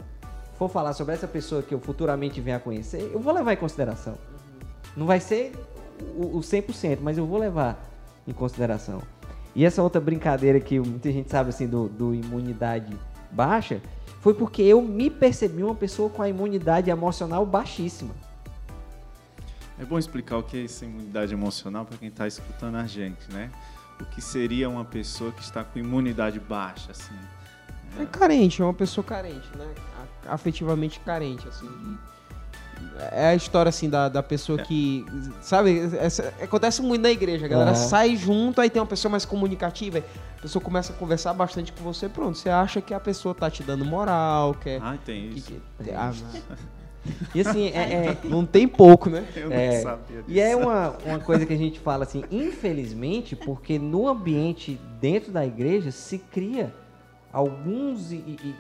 for falar sobre essa pessoa que eu futuramente venha a conhecer, eu vou levar em consideração. Não vai ser o, o 100%, mas eu vou levar em consideração. E essa outra brincadeira que muita gente sabe assim do, do imunidade baixa, foi porque eu me percebi uma pessoa com a imunidade emocional baixíssima. É bom explicar o que é essa imunidade emocional para quem está escutando a gente, né? O que seria uma pessoa que está com imunidade baixa, assim? É, é carente, é uma pessoa carente, né? Afetivamente carente, assim. É a história, assim, da, da pessoa é. que. Sabe, essa, acontece muito na igreja, a galera uhum. sai junto, aí tem uma pessoa mais comunicativa, a pessoa começa a conversar bastante com você, pronto. Você acha que a pessoa tá te dando moral, quer. Ah, tem isso. Que, tem. Ah, e assim, é, é, não tem pouco, né? Eu é, não sabia disso. E é uma, uma coisa que a gente fala assim, infelizmente, porque no ambiente dentro da igreja se cria alguns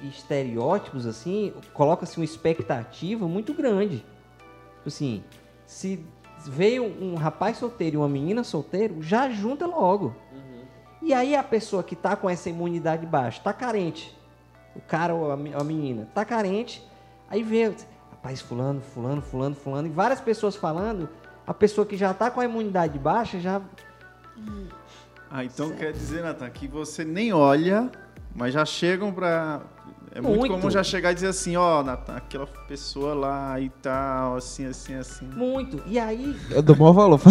estereótipos, assim, coloca-se uma expectativa muito grande. Tipo assim, se veio um rapaz solteiro e uma menina solteiro, já junta logo. Uhum. E aí a pessoa que tá com essa imunidade baixa, tá carente. O cara ou a, menina, tá carente, aí vê rapaz, fulano, fulano, fulano, fulano, e várias pessoas falando, a pessoa que já está com a imunidade baixa já. Ah, então certo. quer dizer, Natan, que você nem olha, mas já chegam para. É muito, muito, comum já chegar e dizer assim, ó, oh, Natan, aquela pessoa lá e tal, assim, assim, assim. Muito. E aí. Eu dou maior valor. (laughs)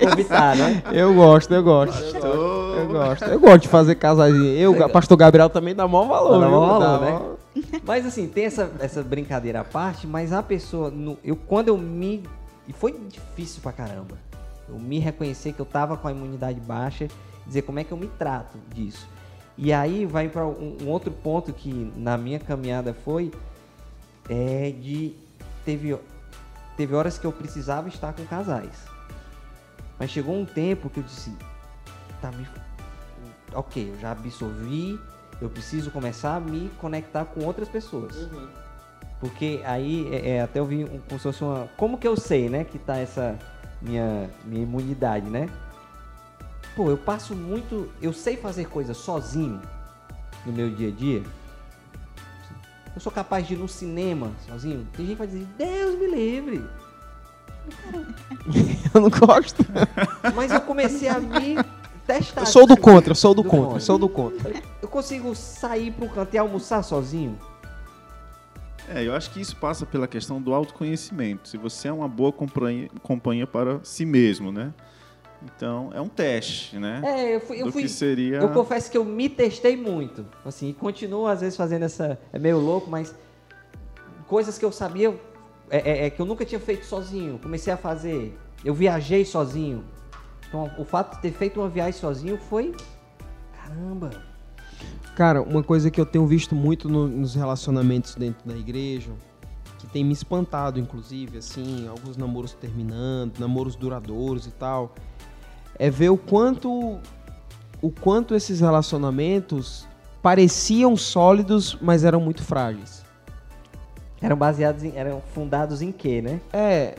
É, evitar, né? Eu gosto, eu gosto. Pastor. Eu gosto. Eu gosto de fazer casalzinho. Eu, pastor Gabriel também dá maior valor. Dá maior valor, né? Maior... (laughs) Mas assim, tem essa, essa brincadeira à parte, mas a pessoa. No, eu, quando eu me. E foi difícil pra caramba. Eu me reconhecer que eu tava com a imunidade baixa, dizer como é que eu me trato disso. E aí vai para um, um, outro ponto que na minha caminhada foi é de teve teve horas que eu precisava estar com casais. Mas chegou um tempo que eu disse, tá me OK, eu já absorvi, Eu preciso começar a me conectar com outras pessoas. Porque aí, é, é, até eu vi um, como se fosse uma... Como que eu sei, né, que tá essa minha, minha imunidade, né? Pô, eu passo muito... Eu sei fazer coisas sozinho no meu dia a dia. Eu sou capaz de ir no cinema sozinho. Tem gente que vai dizer, Deus me livre. (laughs) Eu não gosto. Mas eu comecei a me testar. Eu sou do contra, eu sou do Do contra, contra. eu sou do contra. Eu consigo sair pro canto e almoçar sozinho? É, eu acho que isso passa pela questão do autoconhecimento. Se você é uma boa companhia, companhia para si mesmo, né? Então, é um teste, né? É, eu fui. Eu, do fui que seria... eu confesso que eu me testei muito. Assim, e continuo às vezes fazendo essa. É meio louco, mas. Coisas que eu sabia é, é- é que eu nunca tinha feito sozinho. Comecei a fazer. Eu viajei sozinho. Então, o fato de ter feito uma viagem sozinho foi. Caramba! Cara, uma coisa que eu tenho visto muito no- nos relacionamentos dentro da igreja, que tem me espantado, inclusive, assim, alguns namoros terminando, namoros duradouros e tal, é ver o quanto o quanto esses relacionamentos pareciam sólidos, mas eram muito frágeis. Eram baseados em. Eram fundados em quê, né? É,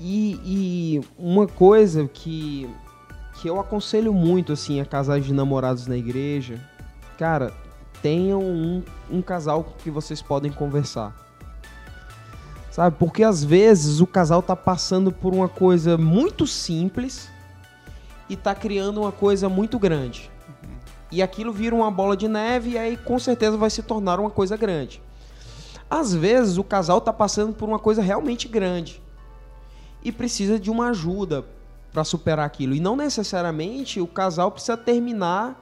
e, e uma coisa que, que eu aconselho muito, assim, a casais de namorados na igreja, cara, tenham um, um casal que vocês podem conversar. Sabe? Porque às vezes o casal tá passando por uma coisa muito simples e tá criando uma coisa muito grande. E aquilo vira uma bola de neve e aí com certeza vai se tornar uma coisa grande. Às vezes o casal tá passando por uma coisa realmente grande e precisa de uma ajuda para superar aquilo. E não necessariamente o casal precisa terminar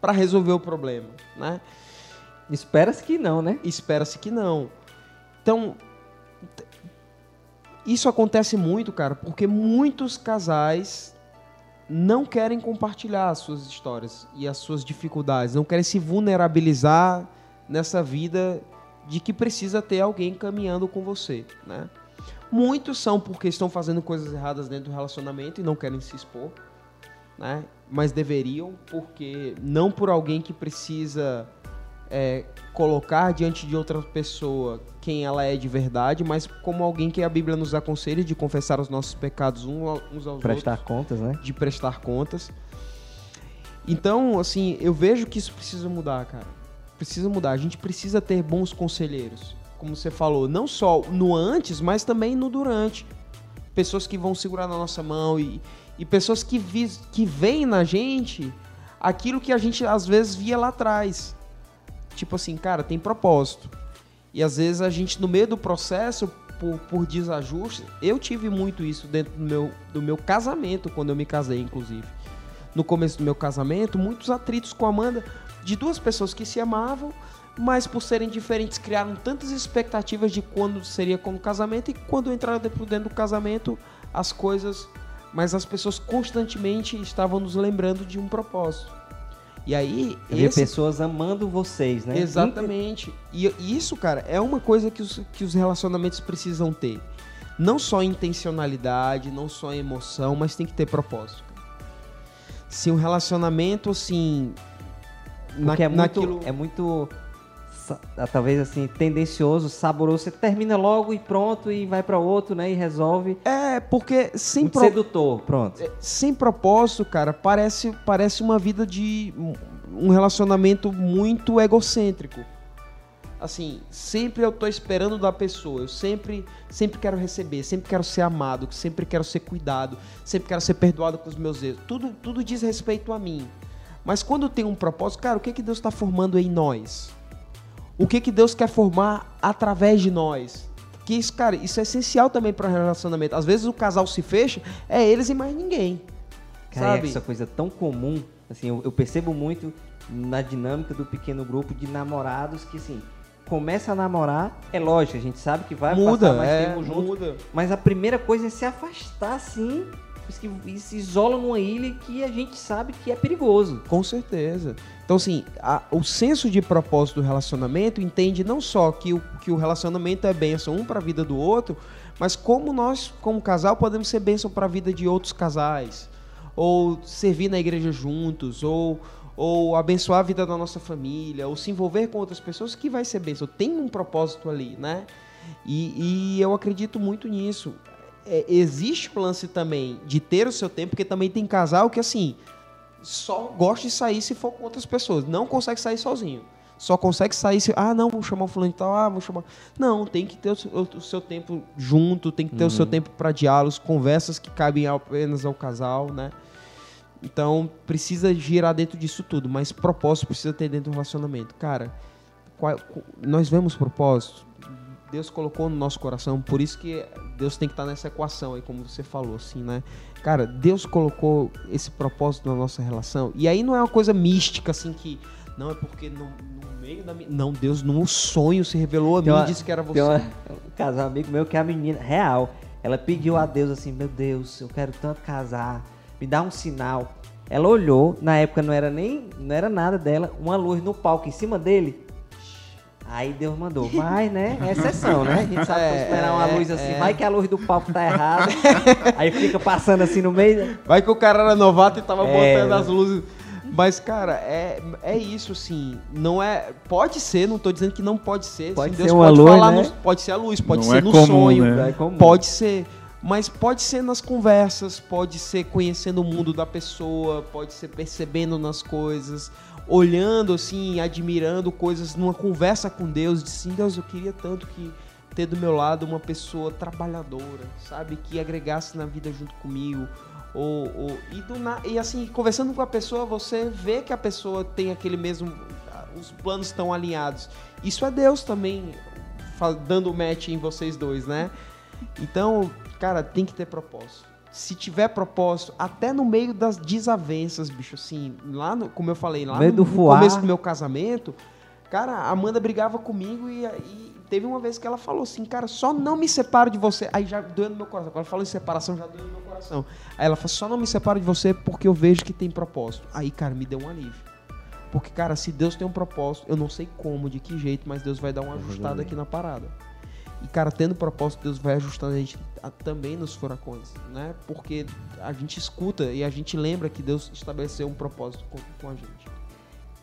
para resolver o problema, né? Espera-se que não, né? Espera-se que não. Então, isso acontece muito, cara, porque muitos casais não querem compartilhar as suas histórias e as suas dificuldades, não querem se vulnerabilizar nessa vida de que precisa ter alguém caminhando com você, né? Muitos são porque estão fazendo coisas erradas dentro do relacionamento e não querem se expor, né? Mas deveriam, porque não por alguém que precisa é, colocar diante de outra pessoa quem ela é de verdade, mas como alguém que a Bíblia nos aconselha de confessar os nossos pecados uns ao- uns aos Prestar outros, contas, né? de prestar contas. Então, assim, eu vejo que isso precisa mudar, cara. Precisa mudar. A gente precisa ter bons conselheiros. Como você falou, não só no antes, mas também no durante. Pessoas que vão segurar na nossa mão e, e pessoas que, vis, que veem na gente aquilo que a gente às vezes via lá atrás. Tipo assim, cara, tem propósito. E às vezes a gente, no meio do processo, por, por desajuste, eu tive muito isso dentro do meu, do meu casamento, quando eu me casei, inclusive. No começo do meu casamento, muitos atritos com a Amanda, de duas pessoas que se amavam, mas por serem diferentes, criaram tantas expectativas de quando seria como casamento, e quando entraram dentro dentro do casamento, as coisas. Mas as pessoas constantemente estavam nos lembrando de um propósito. E aí, Havia esse pessoas amando vocês, né? Exatamente. E isso, cara, é uma coisa que os, que os relacionamentos precisam ter. Não só intencionalidade, não só emoção, mas tem que ter propósito. Se um relacionamento, assim. na- Porque é muito, naquilo. é muito talvez assim, tendencioso, saboroso. Você termina logo e pronto e vai pra outro, né? E resolve. É, porque sem, Muito pro- sedutor, pronto. sem propósito, cara, parece, parece uma vida de. um relacionamento muito egocêntrico. Assim, sempre eu tô esperando da pessoa, eu sempre, sempre quero receber, sempre quero ser amado, sempre quero ser cuidado, sempre quero ser perdoado com os meus erros. Tudo, tudo diz respeito a mim. Mas quando tem um propósito, cara, o que, que Deus está formando em nós? O que, que Deus quer formar através de nós? Que isso, cara, isso é essencial também para relacionamento. Às vezes o casal se fecha, é eles e mais ninguém. Cara, sabe? é essa coisa tão comum. Assim, eu, eu percebo muito na dinâmica do pequeno grupo de namorados que, assim, começa a namorar, é lógico, a gente sabe que vai muda, passar mais é, tempo junto, muda. mas a primeira coisa é se afastar, que- e se isola numa ilha que a gente sabe que é perigoso. Com certeza. Então, assim, a- o senso de propósito do relacionamento entende não só que o, que o relacionamento é bênção um para a vida do outro, mas como nós, como casal, podemos ser bênção para a vida de outros casais. Ou servir na igreja juntos, ou, ou abençoar a vida da nossa família, ou se envolver com outras pessoas, que vai ser bênção. Tem um propósito ali, né? E, e eu acredito muito nisso. É, existe o lance também de ter o seu tempo, porque também tem casal que, assim, só gosta de sair se for com outras pessoas. Não consegue sair sozinho. Só consegue sair se. Ah, não, vou chamar o fulano de tal. Ah, vou chamar. Não, tem que ter o, seu, o seu tempo junto, tem que ter uhum. o seu tempo para diálogos, conversas que cabem apenas ao casal, né? Então, precisa girar dentro disso tudo, mas propósito precisa ter dentro do relacionamento. Cara, qual, nós vemos propósito, Deus colocou no nosso coração, por isso que Deus tem que estar nessa equação aí, como você falou, assim, né? Cara, Deus colocou esse propósito na nossa relação, e aí não é uma coisa mística, assim, que não é porque no, no meio da minha. Não, Deus, num sonho se revelou a mim e disse que era você. Tem uma, um casal amigo meu que é a menina, real, ela pediu a Deus assim: Meu Deus, eu quero tanto casar me dá um sinal. Ela olhou, na época não era nem, não era nada dela, uma luz no palco em cima dele. Aí Deus mandou, vai, né? É exceção, né? A gente sabe é, esperar uma luz assim, é. vai que a luz do palco tá errada. (laughs) aí fica passando assim no meio. Vai que o cara era novato e tava é. botando as luzes. Mas, cara, é, é isso, assim. Não é. Pode ser, não tô dizendo que não pode ser. Pode assim, ser Deus uma pode luz, falar né? no, Pode ser a luz, pode não ser é no comum, sonho. Né? É pode ser. Mas pode ser nas conversas, pode ser conhecendo o mundo da pessoa, pode ser percebendo nas coisas, olhando assim, admirando coisas numa conversa com Deus, de sim, Deus, eu queria tanto que ter do meu lado uma pessoa trabalhadora, sabe, que agregasse na vida junto comigo. Ou, ou e, do, e assim, conversando com a pessoa, você vê que a pessoa tem aquele mesmo. Os planos estão alinhados. Isso é Deus também dando match em vocês dois, né? Então, cara, tem que ter propósito. Se tiver propósito, até no meio das desavenças, bicho, assim, lá no, como eu falei, lá no, no começo do meu casamento, cara, a Amanda brigava comigo e, e, teve uma vez que ela falou assim, cara, só não me separo de você. Aí já doeu no meu coração. Quando ela falou em separação, já doeu no meu coração. Aí ela falou, só não me separo de você porque eu vejo que tem propósito. Aí, cara, me deu um alívio. Porque, cara, se Deus tem um propósito, eu não sei como, de que jeito, mas Deus vai dar uma ajustada aqui na parada. E, cara, tendo propósito, Deus vai ajustando a gente a, também nos furacões, né? Porque a gente escuta e a gente lembra que Deus estabeleceu um propósito com, com a gente.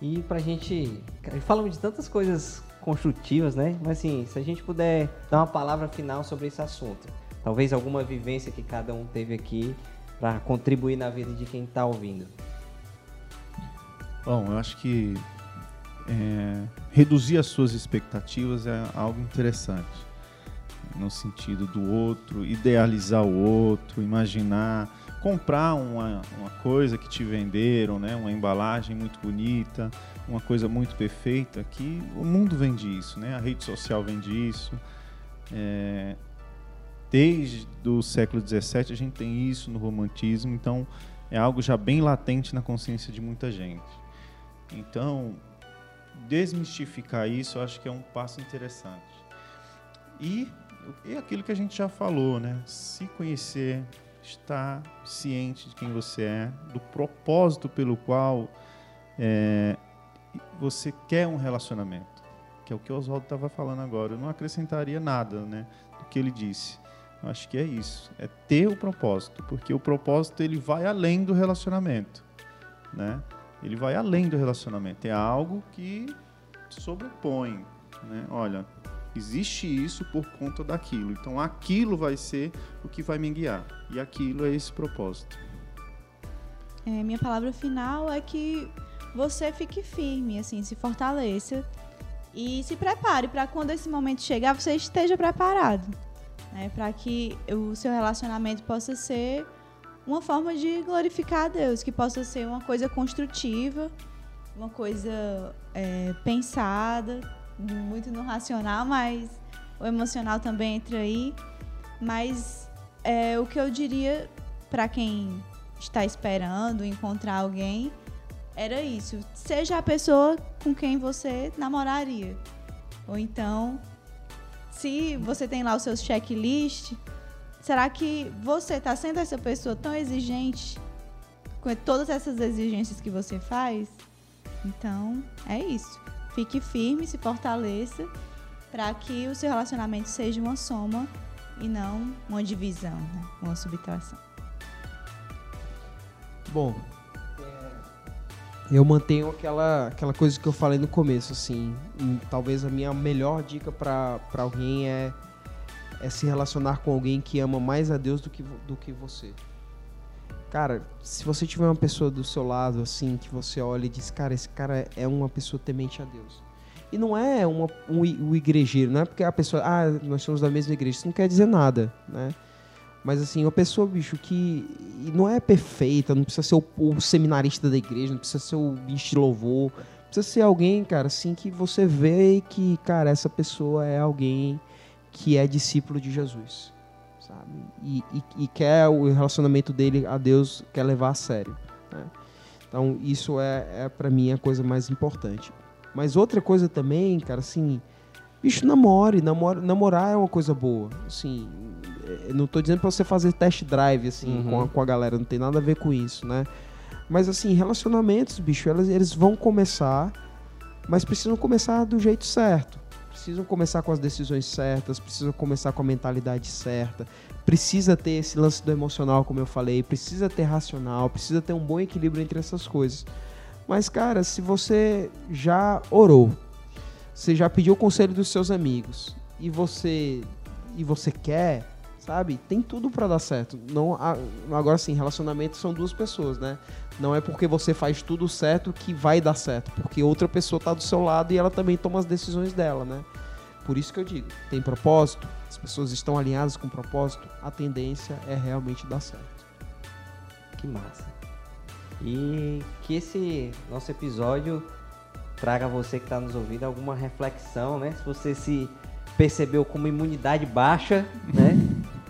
E pra gente. Falamos de tantas coisas construtivas, né? Mas assim, se a gente puder dar uma palavra final sobre esse assunto. Talvez alguma vivência que cada um teve aqui para contribuir na vida de quem está ouvindo. Bom, eu acho que é, reduzir as suas expectativas é algo interessante no sentido do outro, idealizar o outro, imaginar, comprar uma, uma coisa que te venderam, né? uma embalagem muito bonita, uma coisa muito perfeita, que o mundo vende isso, né? a rede social vende isso. É, desde o século XVII a gente tem isso no romantismo, então é algo já bem latente na consciência de muita gente. Então, desmistificar isso eu acho que é um passo interessante. E é aquilo que a gente já falou, né? Se conhecer, estar ciente de quem você é, do propósito pelo qual é, você quer um relacionamento, que é o que o Oswaldo estava falando agora. Eu não acrescentaria nada, né, do que ele disse. Eu acho que é isso, é ter o propósito, porque o propósito ele vai além do relacionamento, né? Ele vai além do relacionamento, é algo que sobrepõe, né? Olha, Existe isso por conta daquilo. Então aquilo vai ser o que vai me guiar. E aquilo é esse propósito. É, minha palavra final é que você fique firme, assim, se fortaleça e se prepare para quando esse momento chegar, você esteja preparado. Né, para que o seu relacionamento possa ser uma forma de glorificar a Deus, que possa ser uma coisa construtiva, uma coisa é, pensada, muito no racional, mas o emocional também entra aí. Mas é, o que eu diria para quem está esperando encontrar alguém era isso. Seja a pessoa com quem você namoraria. Ou então, se você tem lá o seu checklist, será que você está sendo essa pessoa tão exigente com todas essas exigências que você faz? Então, é isso fique firme, se fortaleça, para que o seu relacionamento seja uma soma e não uma divisão, né? uma subtração. Bom, eu mantenho aquela, aquela coisa que eu falei no começo, assim. Hum, Talvez a minha melhor dica pra alguém é, é se relacionar com alguém que ama mais a Deus do que, do que você. Cara, se você tiver uma pessoa do seu lado, assim, que você olha e diz, cara, esse cara é uma pessoa temente a Deus. E não é uma, um, um igrejeiro, não é porque a pessoa, ah, nós somos da mesma igreja, isso não quer dizer nada, né? Mas assim, uma pessoa, bicho, que não é perfeita, não precisa ser o, o seminarista da igreja, não precisa ser o bicho de louvor, precisa ser alguém, cara, assim, que você vê que, cara, essa pessoa é alguém que é discípulo de Jesus, sabe? E, e, e quer o relacionamento dele a Deus, quer levar a sério, né? Então, isso é, é para mim a coisa mais importante. Mas outra coisa também, cara, assim, bicho, namore, namore, namorar é uma coisa boa, assim, é, não tô dizendo pra você fazer test drive, assim, Uhum. com, a, com a galera, não tem nada a ver com isso, né? Mas, assim, relacionamentos, bicho, elas, eles vão começar, mas precisam começar do jeito certo. Precisam começar com as decisões certas, precisam começar com a mentalidade certa, precisa ter esse lance do emocional, como eu falei, precisa ter racional, precisa ter um bom equilíbrio entre essas coisas. Mas, cara, se você já orou, você já pediu o conselho dos seus amigos e você e você quer, sabe? Tem tudo pra dar certo. Não agora sim, relacionamento são duas pessoas, né? Não é porque você faz tudo certo que vai dar certo, porque outra pessoa tá do seu lado e ela também toma as decisões dela, né? Por isso que eu digo, tem propósito, as pessoas estão alinhadas com propósito, a tendência é realmente dar certo. Que massa. E que esse nosso episódio traga a você que está nos ouvindo alguma reflexão, né? Se você se percebeu como imunidade baixa, (laughs) né?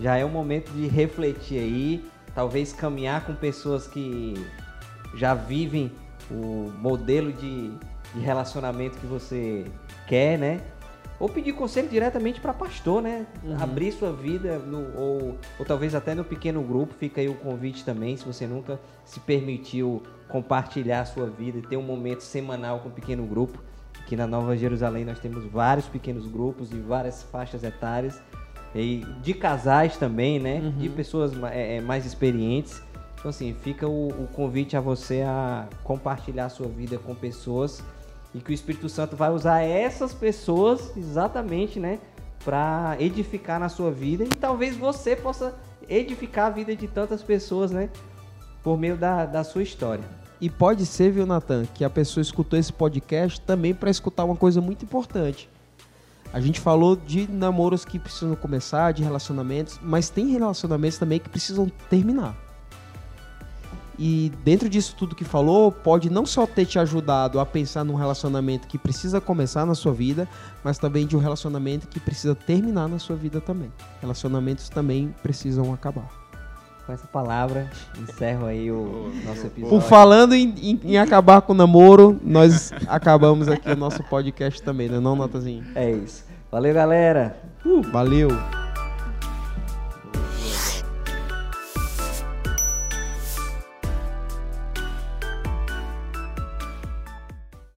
Já é o momento de refletir aí, talvez caminhar com pessoas que já vivem o modelo de, de relacionamento que você quer, né? Ou pedir conselho diretamente para pastor, né? Abrir sua vida, no- ou, ou talvez até no pequeno grupo. Fica aí o convite também, se você nunca se permitiu compartilhar a sua vida e ter um momento semanal com o pequeno grupo. Aqui na Nova Jerusalém nós temos vários pequenos grupos de várias faixas etárias. E de casais também, né? De pessoas é, é, mais experientes. Então, assim, fica o, o convite a você a compartilhar a sua vida com pessoas e que o Espírito Santo vai usar essas pessoas exatamente, né, para edificar na sua vida e talvez você possa edificar a vida de tantas pessoas, né, por meio da, da sua história. E pode ser, viu, Natan, que a pessoa escutou esse podcast também para escutar uma coisa muito importante. A gente falou de namoros que precisam começar, de relacionamentos, mas tem relacionamentos também que precisam terminar. E dentro disso tudo que falou, pode não só ter te ajudado a pensar num relacionamento que precisa começar na sua vida, mas também de um relacionamento que precisa terminar na sua vida também. Relacionamentos também precisam acabar. Com essa palavra, encerro aí o nosso episódio. Por falando em, em- em acabar com o namoro, nós acabamos aqui o nosso podcast também, né? Não, Natazinho? É isso. Valeu, galera. Valeu!